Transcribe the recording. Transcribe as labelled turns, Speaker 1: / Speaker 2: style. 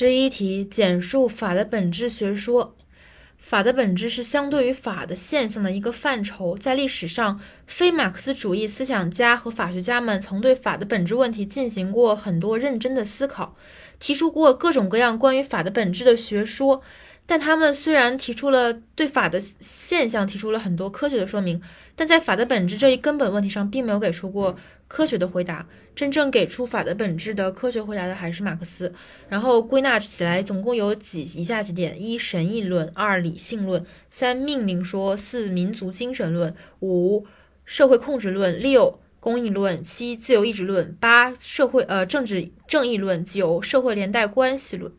Speaker 1: 十一题，简述法的本质学说。法的本质是相对于法的现象的一个范畴。在历史上，非马克思主义思想家和法学家们曾对法的本质问题进行过很多认真的思考，提出过各种各样关于法的本质的学说。但他们虽然提出了对法的现象提出了很多科学的说明，但在法的本质这一根本问题上，并没有给出过科学的回答。真正给出法的本质的科学回答的还是马克思。然后归纳起来，总共有几以下几点：一、神议论；二、理性论；三、命令说；四、民族精神论；五、社会控制论；六、公益论；七、自由意志论；八、社会呃政治正义论；九、社会连带关系论。